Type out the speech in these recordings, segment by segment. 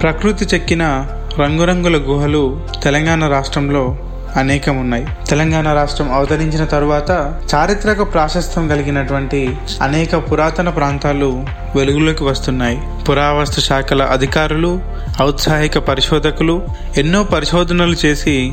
ప్రకృతి చెక్కిన రంగురంగుల గుహలు తెలంగాణ రాష్ట్రంలో అనేకం ఉన్నాయి తెలంగాణ రాష్ట్రం అవతరించిన తరువాత చారిత్రక ప్రాశస్త్యం కలిగినటువంటి అనేక పురాతన ప్రాంతాలు వెలుగులోకి వస్తున్నాయి. పురావస్తు శాఖల అధికారులు ఔత్సాహిక పరిశోధకులు ఎన్నో పరిశోధనలు చేసి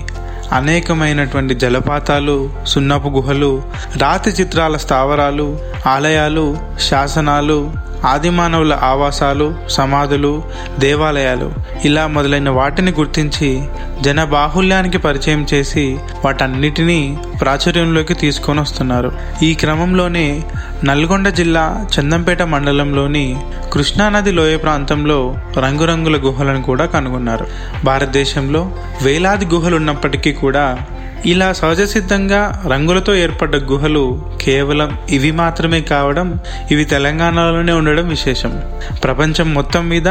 అనేకమైనటువంటి జలపాతాలు సున్నపు గుహలు రాతి చిత్రాల స్థావరాలు ఆలయాలు శాసనాలు ఆదిమానవుల ఆవాసాలు సమాధులు దేవాలయాలు ఇలా మొదలైన వాటిని గుర్తించి జన బాహుల్యానికి పరిచయం చేసి వాటన్నిటినీ ప్రాచుర్యంలోకి తీసుకొని వస్తున్నారు. ఈ క్రమంలోనే నల్గొండ జిల్లా చందంపేట మండలంలోని కృష్ణానది లోయ ప్రాంతంలో రంగురంగుల గుహలను కూడా కనుగొన్నారు. భారతదేశంలో వేలాది గుహలు ఉన్నప్పటికీ కూడా ఇలా సహజ సిద్ధంగా రంగులతో ఏర్పడ్డ గుహలు కేవలం ఇవి మాత్రమే కావడం ఇవి తెలంగాణలోనే ఉండడం విశేషం. ప్రపంచం మొత్తం మీద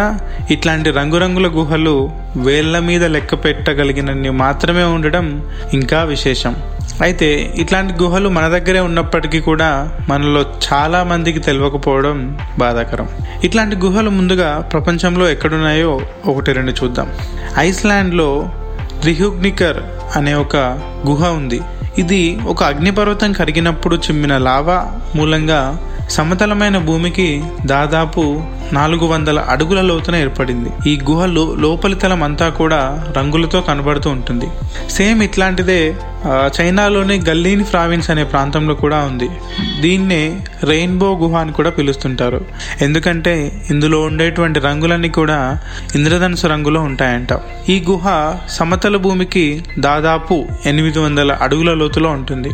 ఇట్లాంటి రంగురంగుల గుహలు వేళ్ళ మీద లెక్క పెట్టగలిగినన్ని మాత్రమే ఉండడం ఇంకా విశేషం. అయితే ఇట్లాంటి గుహలు మన దగ్గరే ఉన్నప్పటికీ కూడా మనలో చాలా మందికి తెలియకపోవడం బాధాకరం. ఇట్లాంటి గుహలు ముందుగా ప్రపంచంలో ఎక్కడున్నాయో ఒకటి రెండు చూద్దాం. ఐస్లాండ్లో రిహుగ్నికర్ అనే ఒక గుహ ఉంది. ఇది ఒక అగ్నిపర్వతం కరిగినప్పుడు చిమ్మిన లావా మూలంగా సమతలమైన భూమికి దాదాపు నాలుగు వందల అడుగుల లోతున ఏర్పడింది. ఈ గుహ లోపలి తలం అంతా కూడా రంగులతో కనబడుతూ ఉంటుంది. సేమ్ ఇట్లాంటిదే చైనాలోని గల్లీన్ ప్రావిన్స్ అనే ప్రాంతంలో కూడా ఉంది. దీన్నే రెయిన్బో గుహ అని కూడా పిలుస్తుంటారు. ఎందుకంటే ఇందులో ఉండేటువంటి రంగులన్నీ కూడా ఇంద్రధనుసు రంగులో ఉంటాయంట. ఈ గుహ సమతల భూమికి దాదాపు ఎనిమిది వందల అడుగుల లోతులో ఉంటుంది.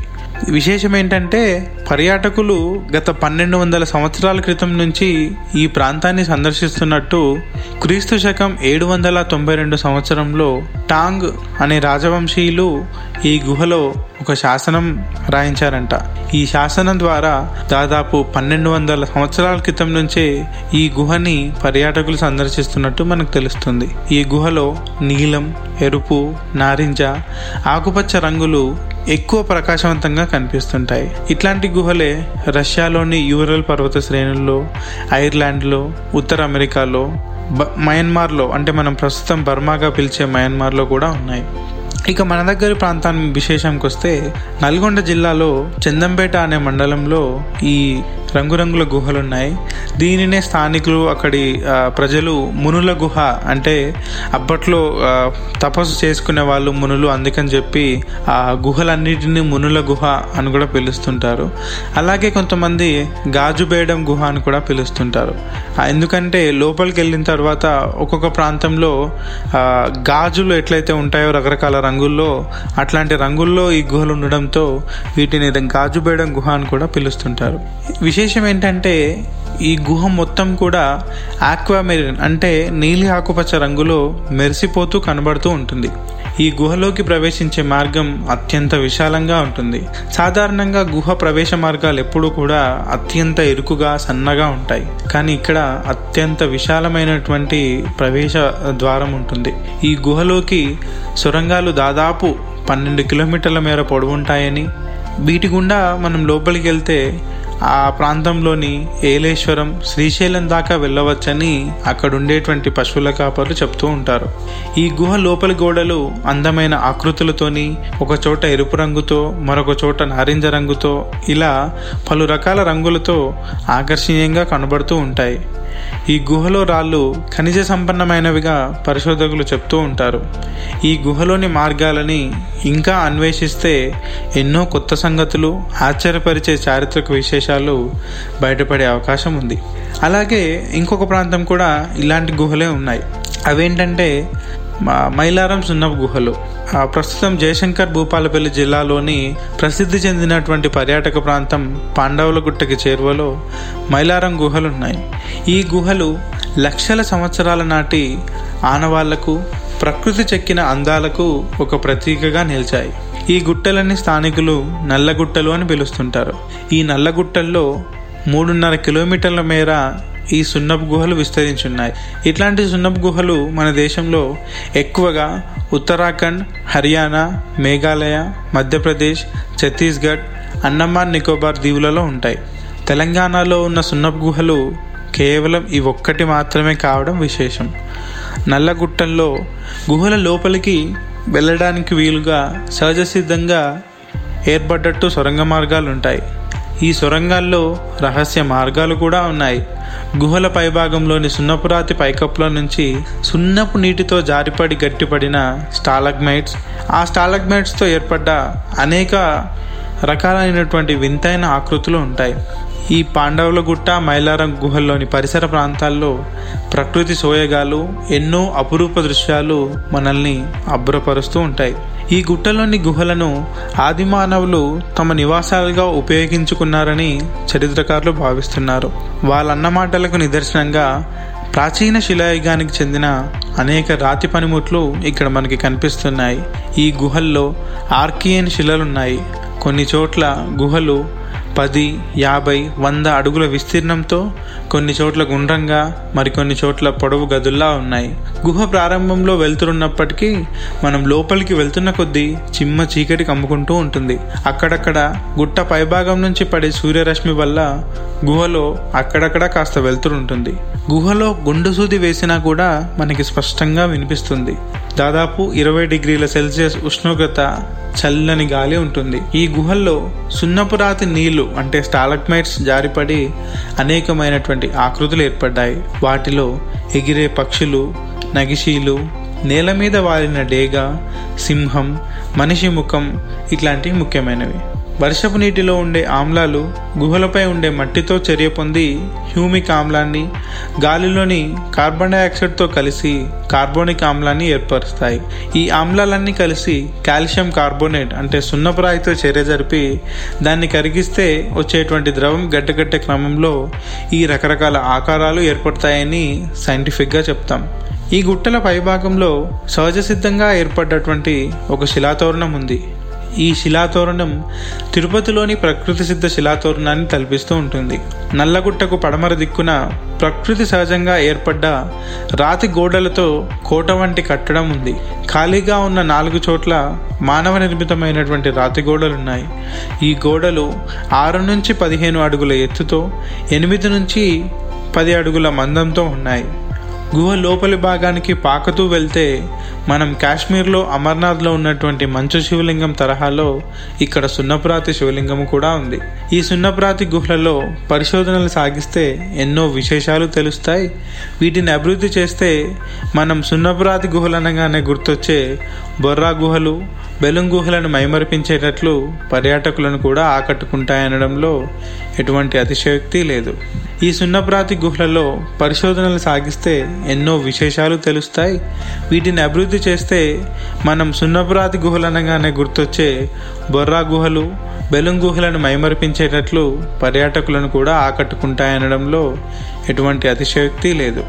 విశేషం ఏంటంటే పర్యాటకులు గత పన్నెండు వందల సంవత్సరాల క్రితం నుంచి ఈ ప్రాంతాన్ని సందర్శిస్తున్నట్టు క్రీస్తు శకం ఏడు వందల తొంభై రెండు సంవత్సరంలో టాంగ్ అనే రాజవంశీయులు ఈ గుహలో ఒక శాసనం రాయించారంట. ఈ శాసనం ద్వారా దాదాపు పన్నెండు వందల సంవత్సరాల క్రితం నుంచే ఈ గుహని పర్యాటకులు సందర్శిస్తున్నట్టు మనకు తెలుస్తుంది. ఈ గుహలో నీలం ఎరుపు నారింజ ఆకుపచ్చ రంగులు ఎక్కువ ప్రకాశవంతంగా కనిపిస్తుంటాయి. ఇట్లాంటి గుహలే రష్యాలోని యూరల్ పర్వత శ్రేణుల్లో ఐర్లాండ్లో ఉత్తర అమెరికాలో బ మయన్మార్లో అంటే మనం ప్రస్తుతం బర్మాగా పిలిచే మయన్మార్లో కూడా ఉన్నాయి. ఇక మన దగ్గర ప్రాంతాన్ని విశేషంకి వస్తే నల్గొండ జిల్లాలో చందంపేట అనే మండలంలో ఈ రంగురంగుల గుహలు ఉన్నాయి దీనినే స్థానికులు అక్కడి ప్రజలు మునుల గుహ అంటే అప్పట్లో తపస్సు చేసుకునే వాళ్ళు మునులు అందుకని చెప్పి ఆ గుహలన్నిటిని మునుల గుహ అని కూడా పిలుస్తుంటారు. అలాగే కొంతమంది గాజుబేడం గుహ అని కూడా పిలుస్తుంటారు. ఎందుకంటే లోపలికి వెళ్ళిన తర్వాత ఒక్కొక్క ప్రాంతంలో గాజులు ఎట్లయితే ఉంటాయో రకరకాల రంగుల్లో అట్లాంటి రంగుల్లో ఈ గుహలు ఉండడంతో వీటిని గాజుబేడం గుహ అని కూడా పిలుస్తుంటారు. విశేషం ఏంటంటే ఈ గుహ మొత్తం కూడా ఆక్వామెరిన్ అంటే నీలి ఆకుపచ్చ రంగులో మెరిసిపోతూ కనబడుతూ ఉంటుంది. ఈ గుహలోకి ప్రవేశించే మార్గం అత్యంత విశాలంగా ఉంటుంది. సాధారణంగా గుహ ప్రవేశ మార్గాలు ఎప్పుడూ కూడా అత్యంత ఇరుకుగా సన్నగా ఉంటాయి. కానీ ఇక్కడ అత్యంత విశాలమైనటువంటి ప్రవేశ ద్వారం ఉంటుంది. ఈ గుహలోకి సొరంగాలు దాదాపు పన్నెండు కిలోమీటర్ల మేర పొడవుంటాయని వీటి గుండా మనం లోపలికి వెళ్తే ఆ ప్రాంతంలోని ఏలేశ్వరం శ్రీశైలం దాకా వెళ్ళవచ్చని అక్కడ ఉండేటువంటి పశువుల కాపర్లు చెప్తూ ఉంటారు. ఈ గుహ లోపలి గోడలు అందమైన ఆకృతులతోని ఒక చోట ఎరుపు రంగుతో మరొక చోట నారింజ రంగుతో ఇలా పలు రకాల రంగులతో ఆకర్షణీయంగా కనబడుతూ ఉంటాయి. ఈ గుహలో రాళ్ళు ఖనిజ సంపన్నమైనవిగా పరిశోధకులు చెప్తూ ఉంటారు. ఈ గుహలోని మార్గాలని ఇంకా అన్వేషిస్తే ఎన్నో కొత్త సంగతులు ఆశ్చర్యపరిచే చారిత్రక విశేషాలు బయటపడే అవకాశం ఉంది. అలాగే ఇంకొక ప్రాంతం కూడా ఇలాంటి గుహలే ఉన్నాయి. అవేంటంటే మైలారం సున్నపు గుహలు. ప్రస్తుతం జయశంకర్ భూపాలపల్లి జిల్లాలోని ప్రసిద్ధి చెందినటువంటి పర్యాటక ప్రాంతం పాండవులగుట్టకి చేరువలో మైలారం గుహలు ఉన్నాయి ఈ గుహలు లక్షల సంవత్సరాల నాటి ఆనవాళ్ళకు ప్రకృతి చెక్కిన అందాలకు ఒక ప్రతీకగా నిలిచాయి. ఈ గుట్టలని స్థానికులు నల్లగుట్టలు అని పిలుస్తుంటారు. ఈ నల్లగుట్టల్లో మూడున్నర కిలోమీటర్ల మేర ఈ సున్నపు గుహలు విస్తరించున్నాయి. ఇట్లాంటి సున్నపు గుహలు మన దేశంలో ఎక్కువగా ఉత్తరాఖండ్ హర్యానా మేఘాలయ మధ్యప్రదేశ్ ఛత్తీస్గఢ్ అండమాన్ నికోబార్ దీవులలో ఉంటాయి. తెలంగాణలో ఉన్న సున్నపు గుహలు కేవలం ఈ ఒక్కటి మాత్రమే కావడం విశేషం. నల్లగుట్టల్లో గుహల లోపలికి వెళ్ళడానికి వీలుగా సహజసిద్ధంగా ఏర్పడ్డట్టు సొరంగ మార్గాలు ఉంటాయి ఈ సొరంగాల్లో రహస్య మార్గాలు కూడా ఉన్నాయి. గుహల పైభాగంలోని సున్నపురాతి పైకప్పుల నుంచి సున్నపు నీటితో జారిపడి గట్టిపడిన స్టాలగ్మైట్స్ ఆ స్టాలగ్మైట్స్తో ఏర్పడ్డ అనేక రకాలైనటువంటి వింతైన ఆకృతులు ఉంటాయి. ఈ పాండవుల గుట్ట మైలారం గుహల్లోని పరిసర ప్రాంతాల్లో ప్రకృతి సోయగాలు ఎన్నో అపురూప దృశ్యాలు మనల్ని అబ్బురపరుస్తూ ఉంటాయి. ఈ గుట్టలోని గుహలను ఆదిమానవులు తమ నివాసాలుగా ఉపయోగించుకున్నారని చరిత్రకారులు భావిస్తున్నారు. వాళ్ళన్న మాటలకు నిదర్శనంగా ప్రాచీన శిలాయుగానికి చెందిన అనేక రాతి పనిముట్లు ఇక్కడ మనకి కనిపిస్తున్నాయి. ఈ గుహల్లో ఆర్కియన్ శిలలున్నాయి. కొన్ని చోట్ల గుహలు పది యాభై వంద అడుగుల విస్తీర్ణంతో కొన్ని చోట్ల గుండ్రంగా మరికొన్ని చోట్ల పొడవు గదుల్లా ఉన్నాయి. గుహ ప్రారంభంలో వెళ్తున్నప్పటికీ మనం లోపలికి వెళ్తున్న కొద్దీ చిమ్మ చీకటి కమ్ముకుంటూ ఉంటుంది. అక్కడక్కడ గుట్ట పైభాగం నుంచి పడే సూర్యరశ్మి వల్ల గుహలో అక్కడక్కడ కాస్త వెళ్తురుంటుంది గుహలో గుండు సూది వేసినా కూడా మనకి స్పష్టంగా వినిపిస్తుంది. దాదాపు ఇరవై డిగ్రీల సెల్సియస్ ఉష్ణోగ్రత చల్లని గాలి ఉంటుంది. ఈ గుహల్లో సున్నపురాతి నీళ్ళు అంటే స్టాలక్మైట్స్ జారిపడి అనేకమైనటువంటి ఆకృతులు ఏర్పడ్డాయి. వాటిలో ఎగిరే పక్షులు నగిషీలు నేల మీద వాలిన డేగ సింహం మనిషి ముఖం ఇట్లాంటివి ముఖ్యమైనవి. వర్షపు నీటిలో ఉండే ఆమ్లాలు గుహలపై ఉండే మట్టితో చర్య పొంది హ్యూమిక్ ఆమ్లాన్ని గాలిలోని కార్బన్ డైఆక్సైడ్తో కలిసి కార్బోనిక్ ఆమ్లాన్ని ఏర్పరుస్తాయి. ఈ ఆమ్లాలన్నీ కలిసి కాల్షియం కార్బోనేట్ అంటే సున్నపురాయితో చర్య జరిపి దాన్ని కరిగిస్తే వచ్చేటువంటి ద్రవం గడ్డగట్టే క్రమంలో ఈ రకరకాల ఆకారాలు ఏర్పడతాయని సైంటిఫిక్గా చెప్తాం. ఈ గుట్టల పైభాగంలో సహజ సిద్ధంగా ఏర్పడ్డటువంటి ఒక శిలాతోరణం ఉంది. ఈ శిలాతోరణం తిరుపతిలోని ప్రకృతి సిద్ధ శిలాతోరణాన్ని తలపిస్తూ ఉంటుంది. నల్లగుట్టకు పడమర దిక్కున ప్రకృతి సహజంగా ఏర్పడ్డ రాతి గోడలతో కోట వంటి కట్టడం ఉంది. ఖాళీగా ఉన్న నాలుగు చోట్ల మానవ నిర్మితమైనటువంటి రాతి గోడలు ఉన్నాయి ఈ గోడలు ఆరు నుంచి పదిహేను అడుగుల ఎత్తుతో ఎనిమిది నుంచి పది అడుగుల మందంతో ఉన్నాయి. గుహ లోపలి భాగానికి పాకుతూ వెళ్తే మనం కాశ్మీర్లో అమర్నాథ్లో ఉన్నటువంటి మంచు శివలింగం తరహాలో ఇక్కడ సున్నప్రాతి శివలింగం కూడా ఉంది. ఈ సున్నప్రాతి గుహలలో పరిశోధనలు సాగిస్తే ఎన్నో విశేషాలు తెలుస్తాయి. వీటిని అభివృద్ధి చేస్తే మనం సున్నప్రాతి గుహలు అనగానే గుర్తొచ్చే బొర్రా గుహలు బెలుం గుహలను మైమరిపించేటట్లు పర్యాటకులను కూడా ఆకట్టుకుంటాయనడంలో ఎటువంటి అతిశయోక్తి లేదు. ఈ సున్నప్రాతి గుహలలో పరిశోధనలు సాగిస్తే ఎన్నో విశేషాలు తెలుస్తాయి. వీటిని అభివృద్ధి చేస్తే మనం సున్నప్రాతి గుహలు అనగానే గుర్తొచ్చే బొర్రా గుహలు బెలుం గుహలను మైమరిపించేటట్లు పర్యాటకులను కూడా ఆకట్టుకుంటాయనడంలో ఎటువంటి అతిశయోక్తి లేదు.